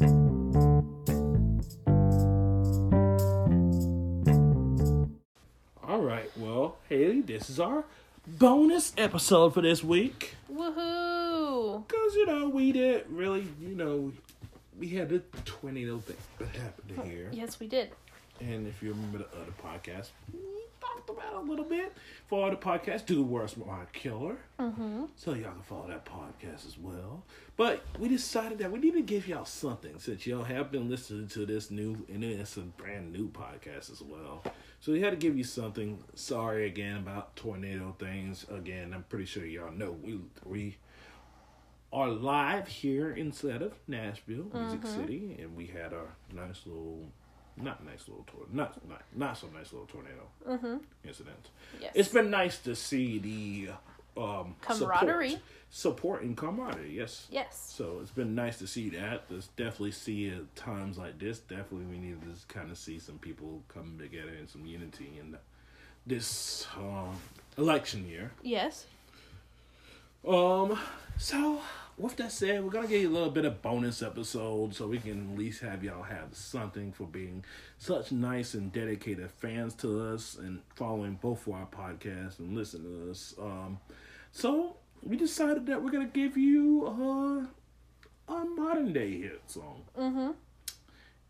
All right, well, Haley, this is our bonus episode for this week. Woohoo! Because, you know, we did really, you know, we had the tornado thing that happened here. Yes, we did. And if you remember the other podcast, talked about a little bit. For all the podcast. Do Worst My Killer. Mm-hmm. So y'all can follow that podcast as well. But we decided that we need to give y'all something since y'all have been listening to this new and it's a brand new podcast as well. So we had to give you something. Sorry again about tornado things. Again, I'm pretty sure y'all know we we are live here instead of Nashville, Music City, and we had our nice little not nice little tor not not not so nice little tornado Mm-hmm. incident. Yes. It's been nice to see the um Camaraderie. support, support and camaraderie. Yes. Yes. So it's been nice to see that. Let's definitely see at times like this. Definitely, we need to kind of see some people coming together in some unity in this um, election year. Yes. Um. So with that said, we're gonna give you a little bit of bonus episode so we can at least have y'all have something for being such nice and dedicated fans to us and following both of our podcasts and listening to us. Um. So we decided that we're gonna give you uh, a modern day hit song, Mm-hmm.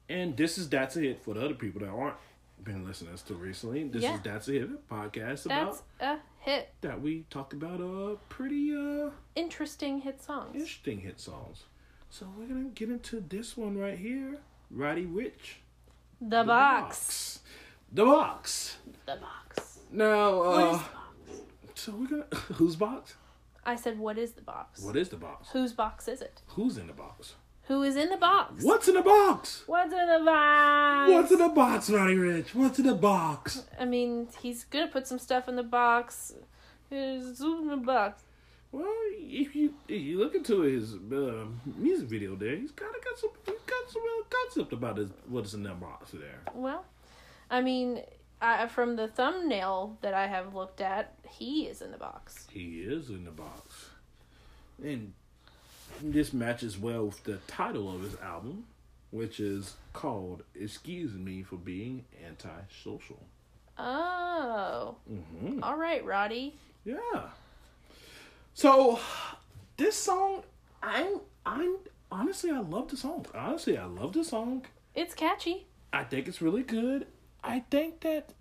and this is that's a hit for the other people that aren't been listening to recently. This Yeah. is that's a hit podcast about That's a hit. that we talk about uh pretty uh Interesting hit songs. interesting hit songs. So we're gonna get into this one right here, Roddy Ricch. The, box. The box. The box. Now, uh, is the box? so we're gonna whose box? I said, what is the box? What is the box? Whose box is it? Who's in the box? Who is in the box? What's in the box? What's in the box? What's in the box, Roddy Ricch? What's in the box? I mean, he's gonna put some stuff in the box. Who's in the box? Well, if you if you look into his uh, music video there, he's kind of got some he's got some real concept about his what's in that box there. Well, I mean, I, from the thumbnail that I have looked at, he is in the box. He is in the box. And this matches well with the title of his album, which is called Excuse Me for Being Antisocial. Oh, hmm all right, Roddy. Yeah. So, this song, I'm, I'm, honestly, I love the song. Honestly, I love the song. It's catchy. I think it's really good. I think that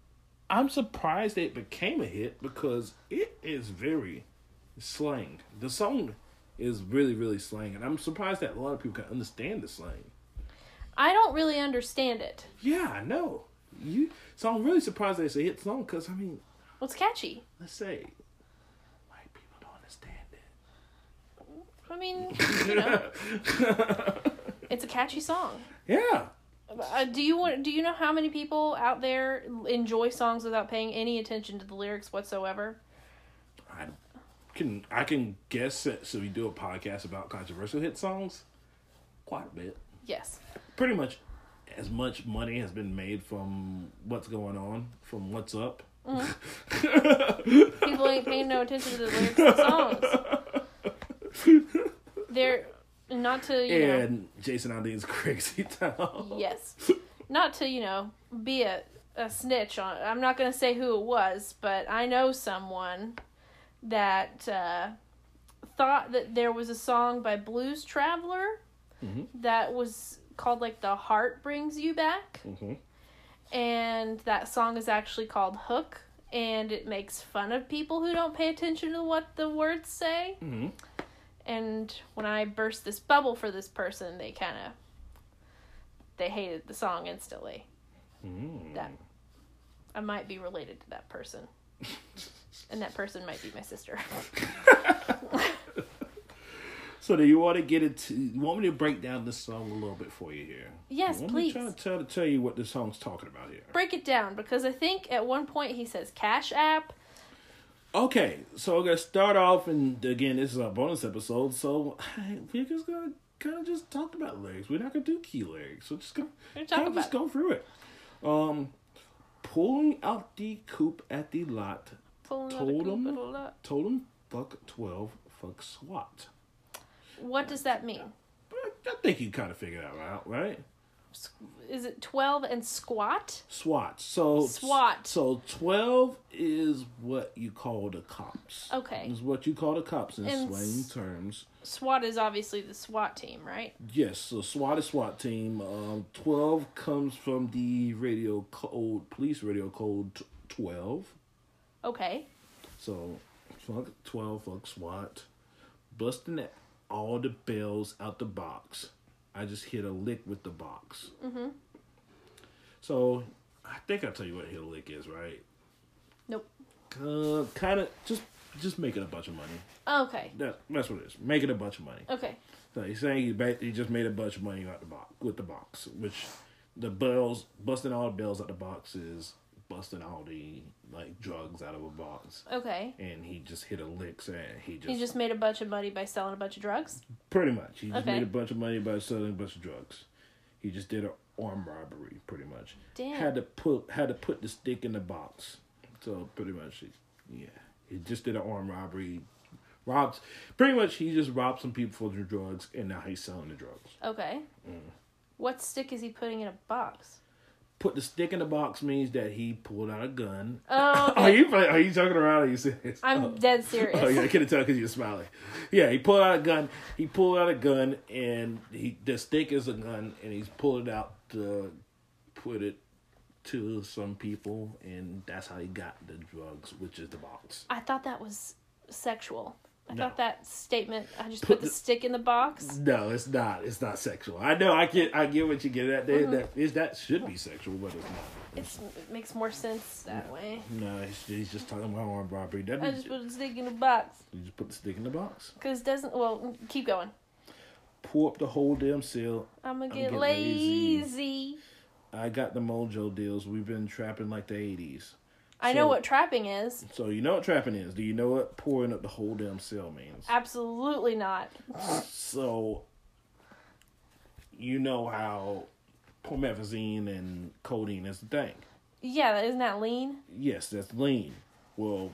I'm surprised it became a hit because it is very slang. The song is really, really slang, and I'm surprised that a lot of people can understand the slang. I don't really understand it. Yeah, I know. You so I'm really surprised that it's a hit song because I mean, What's catchy? let's say white people don't understand it. I mean, you know, it's a catchy song. Yeah, Uh, do you want? Do you know how many people out there enjoy songs without paying any attention to the lyrics whatsoever? Can I can guess that. So we do a podcast about controversial hit songs, quite a bit. Yes. pretty much as much money has been made from what's going on from what's up mm-hmm. People ain't paying no attention to the lyrics of the songs. They're not to you know. and jason aldean's crazy town Yes. Not to, you know, be a, a snitch on I'm not going to say who it was, but I know someone that uh, thought that there was a song by Blues Traveler Mhm. that was called like The Heart Brings You Back. Mhm. And that song is actually called Hook. And it makes fun of people who don't pay attention to what the words say. hmm And when I burst this bubble for this person, they kind of they hated the song instantly. mm That I might be related to that person, and that person might be my sister. so do you want to get into you want me to break down this song a little bit for you here? Yes, me please. try to tell, tell you what this song's talking about here? Break it down because I think at one point he says Cash App. okay so we're gonna start off and again this is our bonus episode so we're just gonna kind of just talk about lyrics. We're not gonna do key lyrics we're just gonna We're kind of just about go through it. Um pulling out the coop at the lot pulling out a told coop him- at a lot. told him fuck 12 fuck swat What does that mean? I think you kind of figured that out, right? Is it 12 and squat? SWAT. So SWAT. So twelve is what you call the cops. Okay. Is what you call the cops in And slang terms. SWAT is obviously the SWAT team, right? Yes. So SWAT is SWAT team. Um, twelve comes from the radio code, police radio code twelve. Okay. So fuck twelve, fuck SWAT, busting all the bells out the box. I just hit a lick with the box. Mhm. So I think I'll tell you what hit a lick is, right? Nope. Uh, kind of just just making a bunch of money. Okay. That, that's what it is. Making a bunch of money. Okay. So he's saying he, ba- he just made a bunch of money out the box with the box, which the bells busting all the bells out the box is busting all the like drugs out of a box, Okay. and he just hit a lick saying he just, He just made a bunch of money by selling a bunch of drugs. pretty much he just Okay. made a bunch of money by selling a bunch of drugs. He just did an armed robbery, pretty much. Damn. Had to put had to put the stick in the box, so pretty much, yeah, he just did an armed robbery. Robs pretty much, he just robbed some people for the drugs, and now he's selling the drugs. Okay. Mm. What stick is he putting in a box? Put the stick in the box means that he pulled out a gun. Oh, Are you are you joking around? Or are you serious? I'm oh. dead serious. Oh yeah, I couldn't tell because you're smiling. Yeah, he pulled out a gun. He pulled out a gun, and he the stick is a gun, and he's pulled it out to put it to some people, and that's how he got the drugs, which is the box. I thought that was sexual. I No. thought that statement. I just Put the stick in the box. No, it's not. It's not sexual. I know. I get. I get what you get at there. That is that should be sexual, but it's not. It's, it makes more sense that way. No, he's, he's just talking about armed robbery. That I just put the stick in the box you just put the stick in the box. because doesn't. Well, keep going. Pull up the whole damn seal. I'm gonna I'm get lazy. lazy. I got the mojo deals. We've been trapping like the eighties. I know what trapping is. So you know what trapping is. Do you know what pouring up the whole damn cell means? Absolutely not. So you know how promethazine and codeine is the thing. Yeah, isn't that lean? Yes, that's lean. Well,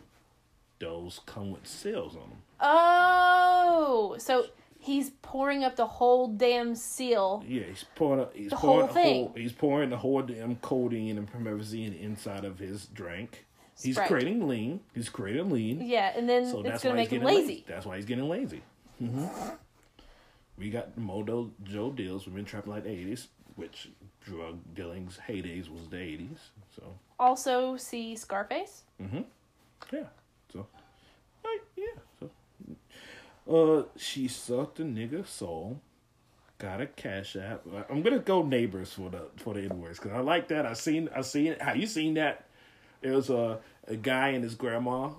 those come with cells on them. Oh, so he's pouring up the whole damn seal. Yeah, he's pouring. up- He's The pouring whole thing. he's pouring the whole damn codeine and promethazine inside of his drink. He's creating lean. He's creating lean. Yeah, and then So it's that's gonna why make he's him getting lazy. That's why he's getting lazy. hmm We got Modo Joe deals. We've been trapping like the eighties, which drug dealing's heydays was the eighties. So Also, see Scarface. Mm hmm yeah. So right, yeah. So uh, she sucked a nigga soul. Got a cash app. I'm gonna go neighbors for the for the N words because I like that. I seen I seen. How you seen that? It was a a guy and his grandma,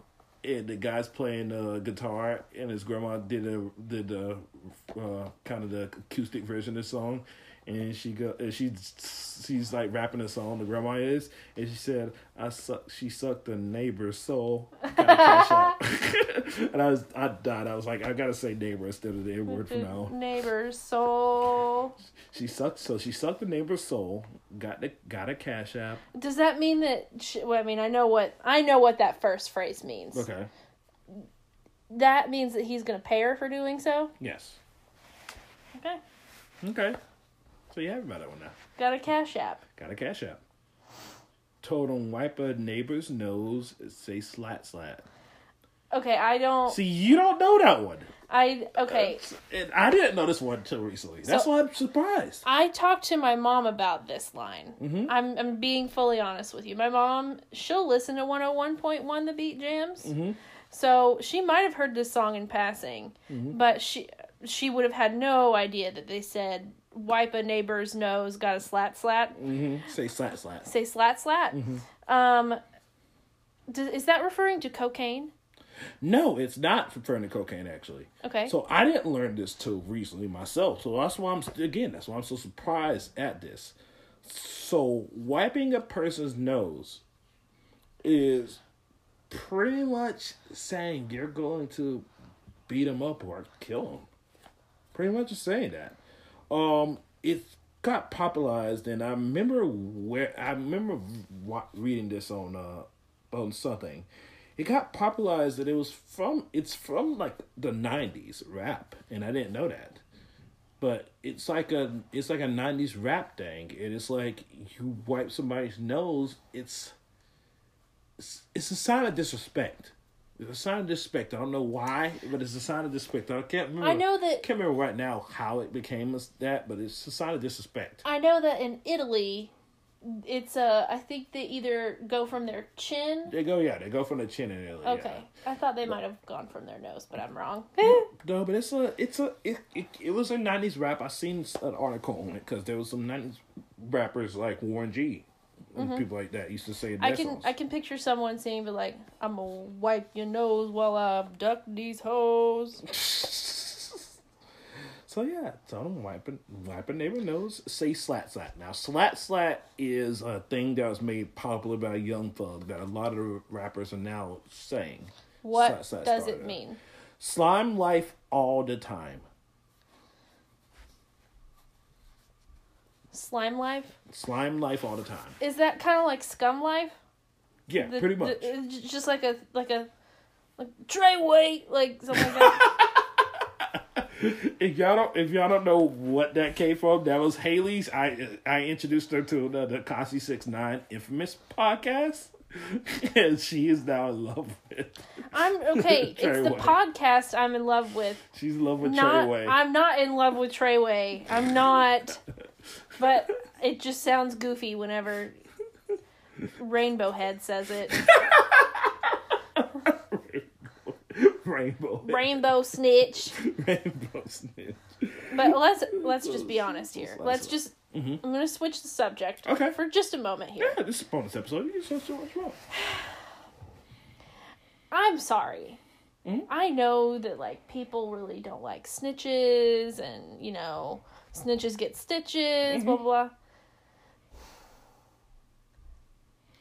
and the guy's playing uh, guitar, and his grandma did a did the uh, kind of the acoustic version of the song, and she go and she's she's like rapping the song. The grandma is, and she said, "I suck." She sucked the neighbor's soul. Got a cash app. and I was I died. I was like, I gotta say neighbor instead of the N word from now. on. Neighbor's soul. She sucked. So she sucked the neighbor's soul. Got the got a cash app. Does that mean that? She, well, I mean, I know what I know what that first phrase means. Okay. That means that he's gonna pay her for doing so. Yes. Okay, Okay. So you have about that one now. got a cash app. Got a cash app. Told him wipe a neighbor's nose. Say slat slat. Okay, I don't. See, you don't know that one. I okay. And I didn't know this one until recently. That's So- why I'm surprised. I talked to my mom about this line. Mhm. I'm I'm being fully honest with you. My mom, she'll listen to 101.1 The Beat Jams. Mhm. So she might have heard this song in passing, Mm-hmm. but she she would have had no idea that they said wipe a neighbor's nose, got a slat slat. hmm Say slat slat. Say slat slat. Mm-hmm. Um d is that referring to cocaine? No, it's not referring to cocaine actually. Okay. So I didn't learn this till recently myself. So that's why I'm again. That's why I'm so surprised at this. So wiping a person's nose is pretty much saying you're going to beat them up or kill them. Pretty much just saying that. Um, it got popularized, and I remember where I remember reading this on uh on something. It got popularized that it was from it's from like the '90s rap, and I didn't know that. but it's like a it's like a '90s rap thing. And it's like you wipe somebody's nose. It's it's, it's a sign of disrespect. It's a sign of disrespect. I don't know why, but it's a sign of disrespect. I can't remember. I know that can't remember right now how it became as that, but it's a sign of disrespect. I know that in Italy, it's a. I think they either go from their chin. They go, yeah, they go from the chin in Italy. Okay, I thought they might have gone from their nose, but I'm wrong. No, but it's a, it's a, it, it, it was a '90s rap. I seen an article on it because there was some '90s rappers like Warren G, and people like that used to say. Mm-hmm. I can songs. I can picture someone saying, "But like, I'm gonna wipe your nose while I abduct these hoes." So yeah, tell them wiping wiping neighbor nose. Say slat slat. Now slat slat is a thing that was made popular by Young Thug that a lot of rappers are now saying. What Slat slat does started it mean? Slime life all the time. Slime life? Slime life all the time. Is that kind of like scum life? Yeah, The- pretty much. Uh, it's just like a like a like Treyway, like something like that. if y'all don't if y'all don't know what that came from, that was Haley's. I I introduced her to the the Kasi Six Nine infamous podcast, and she is now in love with. I'm okay. it's Tray the podcast I'm in love with. She's in love with Not Treyway. I'm not in love with Treyway. I'm not. But it just sounds goofy whenever Rainbow Head says it. Rainbow. Rainbow snitch. Rainbow snitch. But let's let's just be honest here. Let's just I'm gonna switch the subject Okay. for just a moment here. Yeah, this is a bonus episode. You can say so much wrong. I'm sorry. Mhm. I know that like people really don't like snitches and you know snitches get stitches, blah blah blah.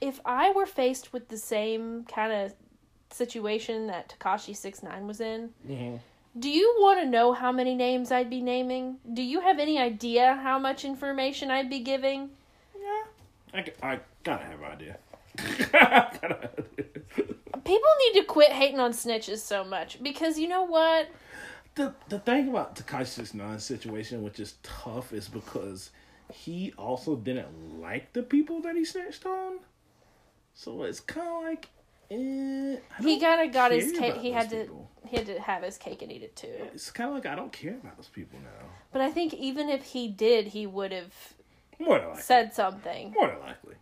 If I were faced with the same kind of situation that Tekashi Six Nine was in, Mm-hmm. do you want to know how many names I'd be naming? Do you have any idea how much information I'd be giving? Yeah, I, an idea. Gotta have an idea. People need to quit hating on snitches so much because you know what? The the thing about Tekashi Six Nine situation, which is tough, is because he also didn't like the people that he snitched on. So it's kind of like, eh, He kind of got his cake. He had those to. He had to have his cake and eat it too. It's kind of like I don't care about those people now. But I think even if he did, he would have More than likely. said something More than likely.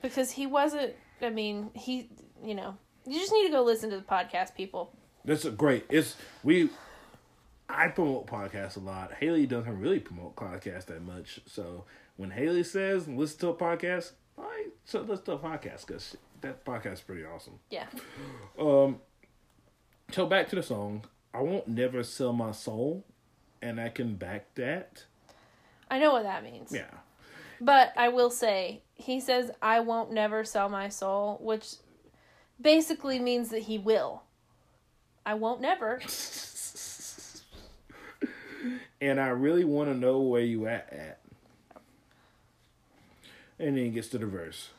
because he wasn't. I mean, he. You know, you just need to go listen to the podcast, people. That's a great. It's we. I promote podcasts a lot. Haley doesn't really promote podcasts that much. So when Haley says listen to a podcast, I so listen to a podcast because that podcast is pretty awesome. Yeah. Um, so back to the song. I won't never sell my soul, and I can back that. I know what that means. Yeah, But I will say, he says, I won't never sell my soul, which basically means that he will. I won't never. and I really want to know where you at at. And then it gets to the verse.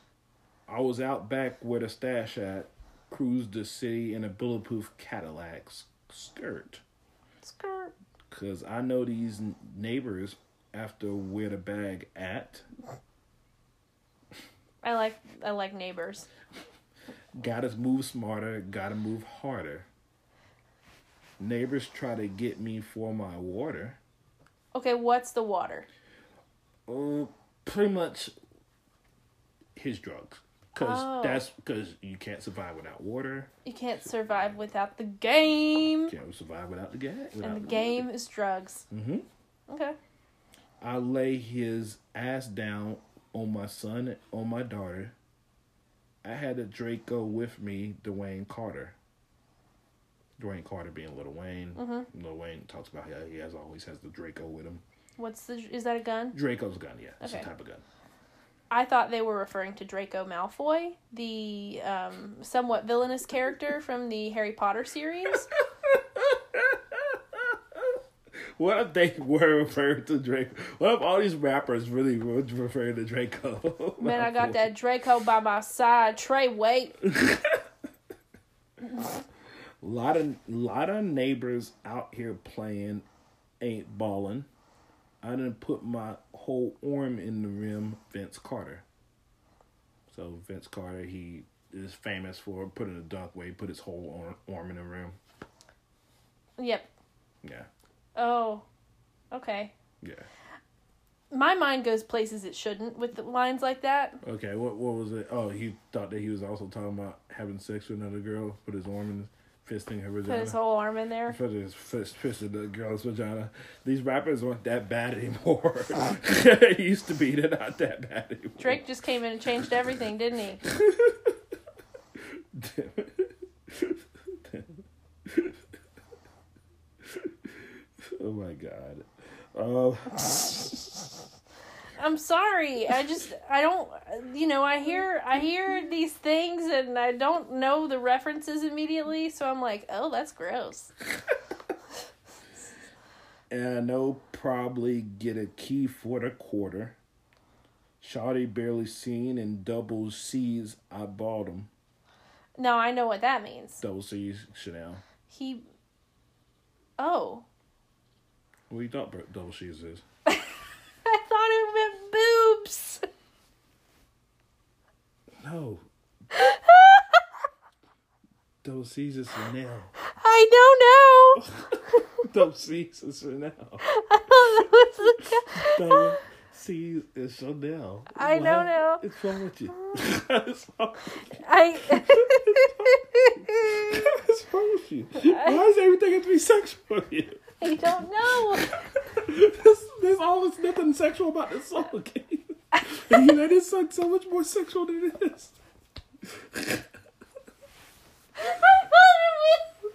I was out back where the stash at, cruised the city in a bulletproof Cadillac skirt. Skirt. Cause I know these neighbors after where the bag at. I like I like neighbors. Gotta move smarter, gotta move harder. Neighbors try to get me for my water. Okay, what's the water? Uh, pretty much his drugs. Cause Oh. that's because you can't survive without water. You can't survive without the game. Can't survive without the gas. And the game is drugs. hmm Okay. I lay his ass down on my son, on my daughter. I had a Draco with me, Dwayne Carter. Dwayne Carter being Little Wayne. Mhm. Lil Wayne talks about how he has always has the Draco with him. What's the is that a gun? Draco's gun, yeah. It's Okay. a type of gun. I thought they were referring to Draco Malfoy, the um, somewhat villainous character from the Harry Potter series. what if they were referring to Draco? What if all these rappers really were referring to Draco? Man, I got that Draco by my side. Trey, wait. Lot of lot of neighbors out here playing ain't ballin'. I didn't put my whole arm in the rim, Vince Carter. So Vince Carter, he is famous for putting a dunk where he put his whole arm, arm in the rim. Yep. Yeah, Oh. Okay. yeah. My mind goes places it shouldn't with the lines like that. Okay, what what was it? Oh, he thought that he was also talking about having sex with another girl, put his arm in, fisting her Put vagina. his whole arm in there. Put his fist fisted the girl's vagina. These rappers aren't that bad anymore. it used to be. They're not that bad anymore. Drake just came in and changed everything, didn't he? oh my god. Uh, I'm sorry. I just I don't you know, I hear I hear these things and I don't know the references immediately, so I'm like, "Oh, that's gross." and I know probably get a key for the quarter. Shawty barely seen and double C's. I bought him. No, I know what that means. Double C's Chanel. He Oh. What do you thought double C's is? I thought it meant boobs. No. double C's is Chanel. I don't know. double C's is Chanel. I thought that was the C's is Chanel. I What? don't know. What's wrong with you? What's wrong I What's wrong with you? Why does everything have to be sexual with you? I don't know. there's, there's always nothing sexual about this song. Uh, And you made it sound so much more sexual than it is. I thought it was,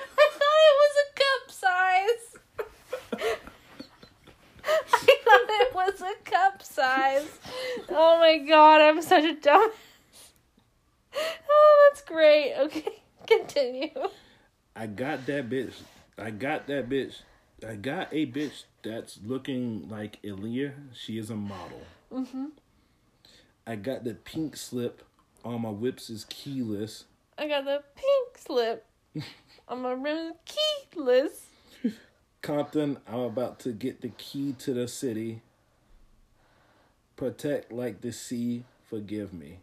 I thought it was a cup size. I thought it was a cup size. Oh my god, I'm such a dumb. Oh, that's great. Okay, continue. I got that bitch. I got that bitch. I got a bitch that's looking like Aaliyah. She is a model. Mm-hmm. I got the pink slip on my whips is keyless. I got the pink slip on my rim keyless. Compton, I'm about to get the key to the city. Protect like the sea, forgive me.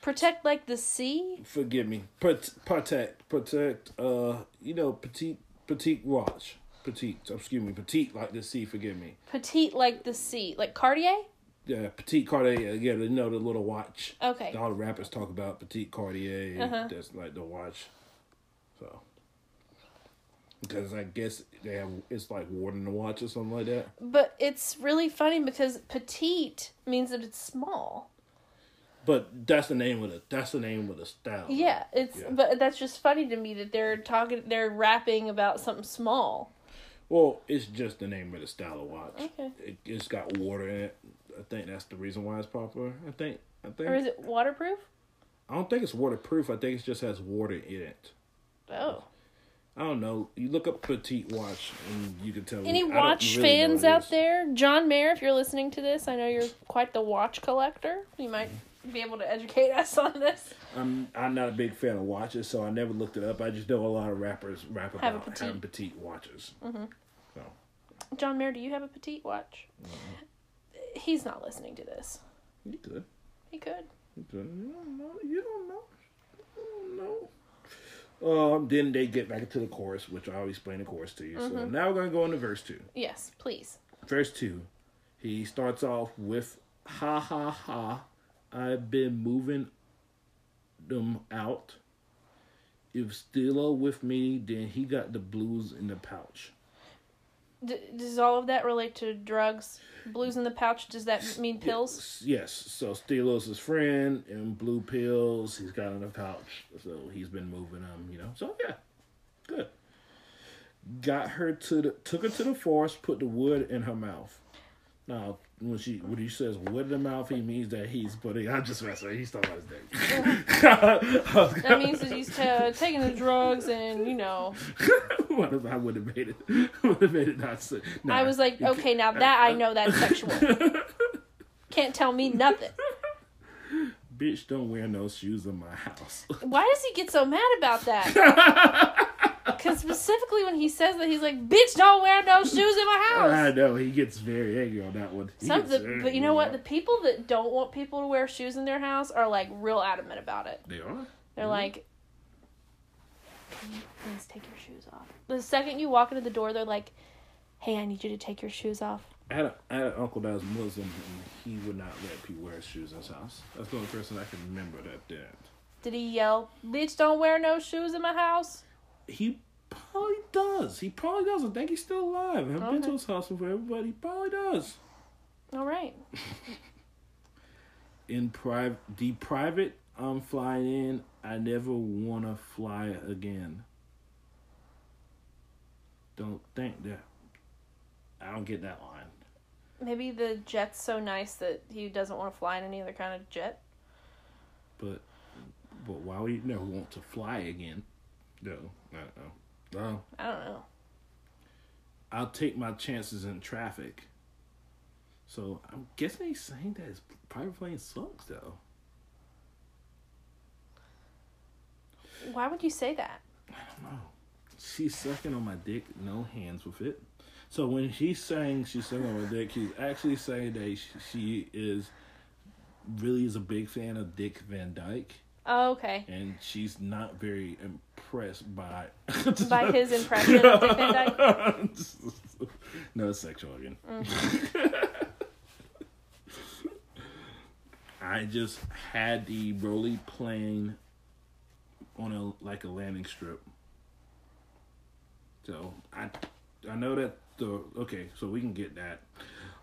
Protect like the sea. Forgive me. Prot- protect, protect, uh, you know, petite, petite watch. Petite, excuse me, petite like the sea, forgive me. Petite like the sea. Like Cartier? Yeah, petite Cartier, yeah, you know, the little watch. Okay. All the rappers talk about petite Cartier. Uh-huh. That's like the watch. So. Because I guess they have, it's like warding the watch or something like that. But it's really funny because petite means that it's small. But that's the name of the that's the name of the style. Yeah, it's Yeah. but that's just funny to me that they're talking they're rapping about something small. Well, it's just the name of the style of watch. Okay. It, it's got water in it. I think that's the reason why it's popular. I think. I think. Or is it waterproof? I don't think it's waterproof. I think it just has water in it. Oh. I don't know. You look up petite watch and you can tell. Any don't watch really fans out there? John Mayer, if you're listening to this, I know you're quite the watch collector. You might be able to educate us on this. I'm I'm not a big fan of watches, so I never looked it up. I just know a lot of rappers rap Have a about petite. having petite watches. Mm-hmm. So John Mayer, do you have a petite watch? He's not listening to this. He could. He could. You could. You don't know. You don't know. You don't know. Um, then they get back into the chorus, which I'll explain the chorus to you. So Mm-hmm. now we're gonna go into verse two. Yes, please. Verse two, he starts off with "Ha ha ha." I've been moving them out. If Steelo with me, then he got the blues in the pouch. D- does all of that relate to drugs? Blues in the pouch? Does that mean pills? Yes. So Steelo's his friend, and blue pills he's got in the pouch. So he's been moving them, you know. So yeah, good. Got her to the took her to the forest, put the wood in her mouth. Now, when she when he says in the mouth, he means that he's putting. I'm just messing. He's talking about his dick. That means that he's ta taking the drugs and, you know. what if I would have made it? Would have made it not. Nah, I was like, okay, now that I know that's sexual. Can't tell me nothing. Bitch, don't wear no shoes in my house. Why does he get so mad about that? Because specifically when he says that, he's like, "Bitch, don't wear no shoes in my house." I know he gets very angry on that one. He Some the, but you know what? The people that don't want people to wear shoes in their house are like real adamant about it. they are. They're Mhm. like, "Can you please take your shoes off?" The second you walk into the door, they're like, "Hey, I need you to take your shoes off." I had, a, I had an uncle that was Muslim, and he would not let people wear shoes in his house. That's the only person I can remember that did. Did he yell, "Bitch, don't wear no shoes in my house"? He probably does. He probably does. I think he's still alive. I've been to his house before, but he probably does. All right. In private, the private I'm flying in, I never want to fly again. Don't think that. I don't get that line. Maybe the jet's so nice that he doesn't want to fly in any other kind of jet. But, but why would you never want to fly again? No, I don't know. I don't know. I'll take my chances in traffic. So I'm guessing he's saying that his private plane sucks, though. Why would you say that? I don't know. She's sucking on my dick, no hands with it. So when she's saying she's sucking on my dick, she's actually saying that she, she is really is a big fan of Dick Van Dyke, Oh, okay. and she's not very impressed by By his impression of Dick Van Dyke. no sexual again. I just had the Rolly plane on a like a landing strip. So I I know that the okay, so we can get that.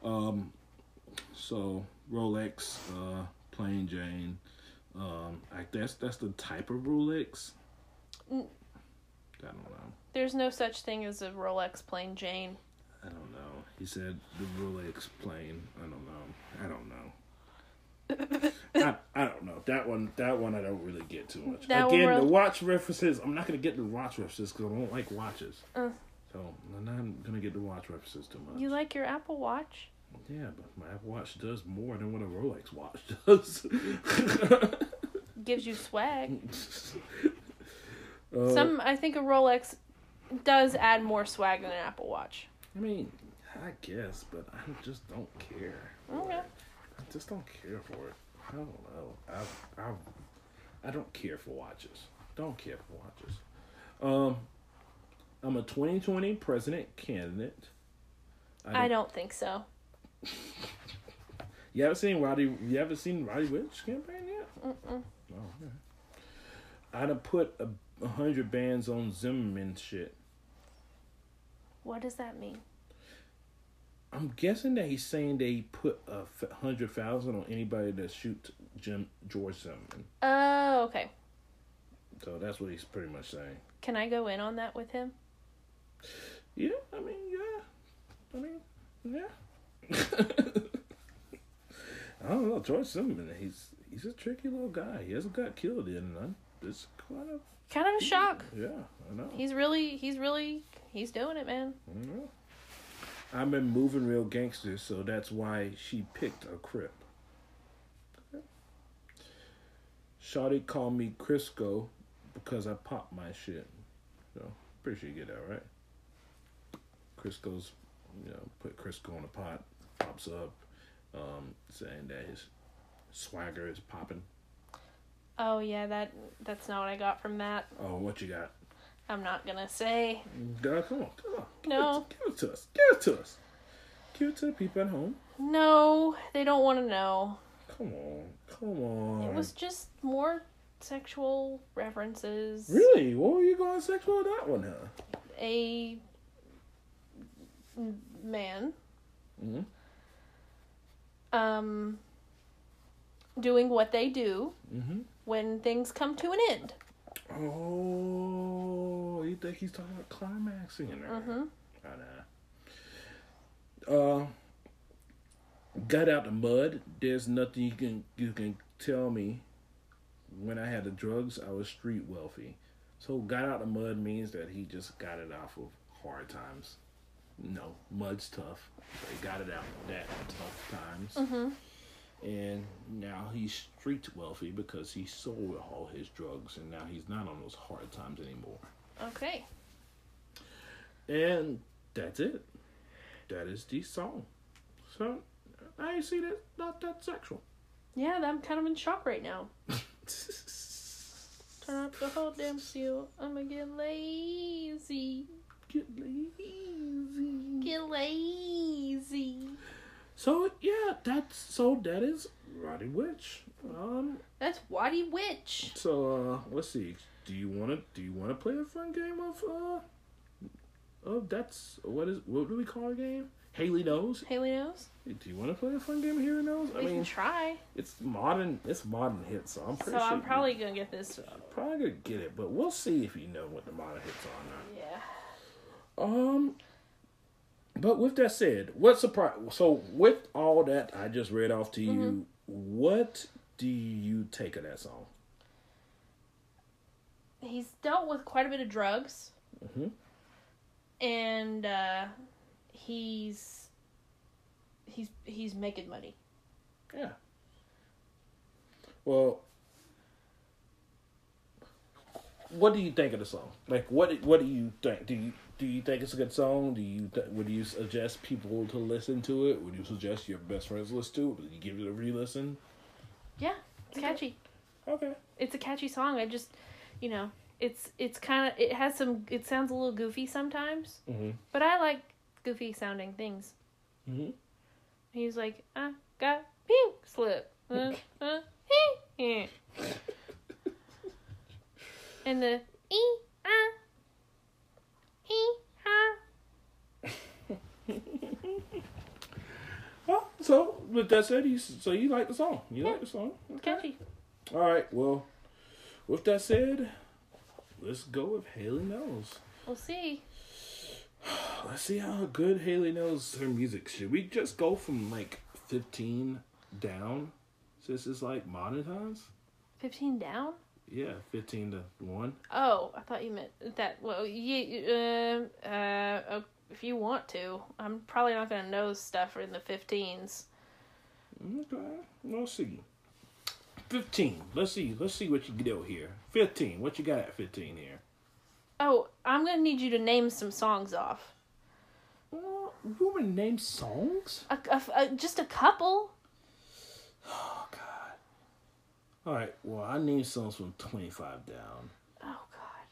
Um so Rolex, uh plain Jane. Um I guess that's the type of Rolex. Mm. I don't know. There's no such thing as a Rolex plain Jane. I don't know. He said the Rolex plain. I don't know. I don't know. I, I don't know that one. That one I don't really get too much. That one Again, the watch references. I'm not gonna get the watch references because I don't like watches. Uh. So I'm not gonna get the watch references too much. You like your Apple Watch? Yeah, but my Apple Watch does more than what a Rolex watch does. Gives you swag. Uh, Some I think a Rolex does add more swag than an Apple Watch. I mean, I guess, but I just don't care. Okay. I just don't care for it. I don't know. I I I don't care for watches. Don't care for watches. Um, I'm a 2020 president candidate. I don't think so. You haven't seen Roddy? You haven't seen Roddy Ricch campaign yet? Mm-mm. Oh, okay. I'd have put a, a hundred bands on Zimmerman shit. What does that mean? I'm guessing that he's saying they put a f- hundred thousand on anybody that shoots Jim George Zimmerman. Oh, okay. So that's what he's pretty much saying. Can I go in on that with him? Yeah, I mean, yeah, I mean, yeah. I don't know, George Zimmerman. He's he's a tricky little guy. He hasn't got killed yet, and I'm, it's kind of Kind of a shock. yeah. I know. He's really, he's really, he's doing it, man. I know. I've been moving real gangsters, so that's why she picked a crip. Shawty called me Crisco because I popped my shit. So pretty sure you get that right. Crisco's, you know, put Crisco in a pot, pops up, um, saying that his swagger is popping. Oh yeah, that that's not what I got from that. Oh, what you got? I'm not gonna say. God, come on, come on. Give No. it, give it to us. Give it to us. Give it to the people at home. No, they don't want to know. Come on, come on. It was just more sexual references. Really? What were you going sexual with that one, huh? A man Mm-hmm. Um doing what they do Mm-hmm. when things come to an end. Oh, you think he's talking about climaxing there? Mm-hmm. Oh, nah. Uh, got out the mud. There's nothing you can you can tell me. When I had the drugs, I was street wealthy. So got out the mud means that he just got it off of hard times. No, mud's tough. So he got it out of that tough times. Mm-hmm. And now he's street wealthy because he sold all his drugs, and now he's not on those hard times anymore. Okay. And that's it. That is the song. So I see that not that sexual. Yeah, I'm kind of in shock right now. Turn up the whole damn seal. I'ma get lazy. Get lazy. Get lazy. So yeah, that's so that is Roddy Witch. Um. That's Waddy Witch. So uh, let's see. Do you want to do you want to play a fun game of uh of that's what is what do we call a game? Haley knows. Haley knows. Do you want to play a fun game of Haley knows? I mean, try. it's modern. It's modern hits, so I'm pretty So sure. I'm probably gonna get this. probably gonna get it, but we'll see if you know what the modern hits are Yeah. Um, but with that said, what surprise? So with all that I just read off to you, Mm-hmm. what do you take of that song? He's dealt with quite a bit of drugs. mm-hmm. And uh, he's he's he's making money. Yeah. Well, what do you think of the song? Like, what what do you think? Do you do you think it's a good song? Do you th- would you suggest people to listen to it? Would you suggest your best friends listen to it? Would you give it a re-listen? Yeah, it's catchy. Okay. It's a catchy song. I just, you know, it's it's kind of it has some. It sounds a little goofy sometimes, Mm-hmm. but I like goofy sounding things. Mm-hmm. He's like, I got pink slip. Uh, uh, hee, hee. And the e ah e ah. Well, so with that said, you so you like the song? You like the song? Okay. Catchy. All right. Well, with that said, let's go with Haley knows. We'll see. Let's see how good Haley knows her music. Should we just go from like fifteen down, since it's like modern times? Fifteen down. Yeah, fifteen to one. Oh, I thought you meant that. Well, you, uh, uh, if you want to, I'm probably not gonna know stuff in the 15s. Okay, we'll see. Fifteen. Let's see. Let's see what you do here. Fifteen. What you got at fifteen here? Oh, I'm gonna need you to name some songs off. Well, you want to name songs? A, a, a- just a couple. All right. Well, I need songs from twenty-five down. Oh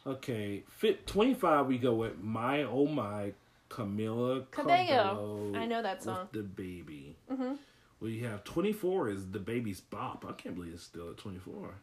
God. Okay, fit twenty-five. We go with my oh my Camila Cabello. Cabello I know that song. the baby. Mhm. We have twenty-four is the baby's bop. I can't believe it's still at twenty-four.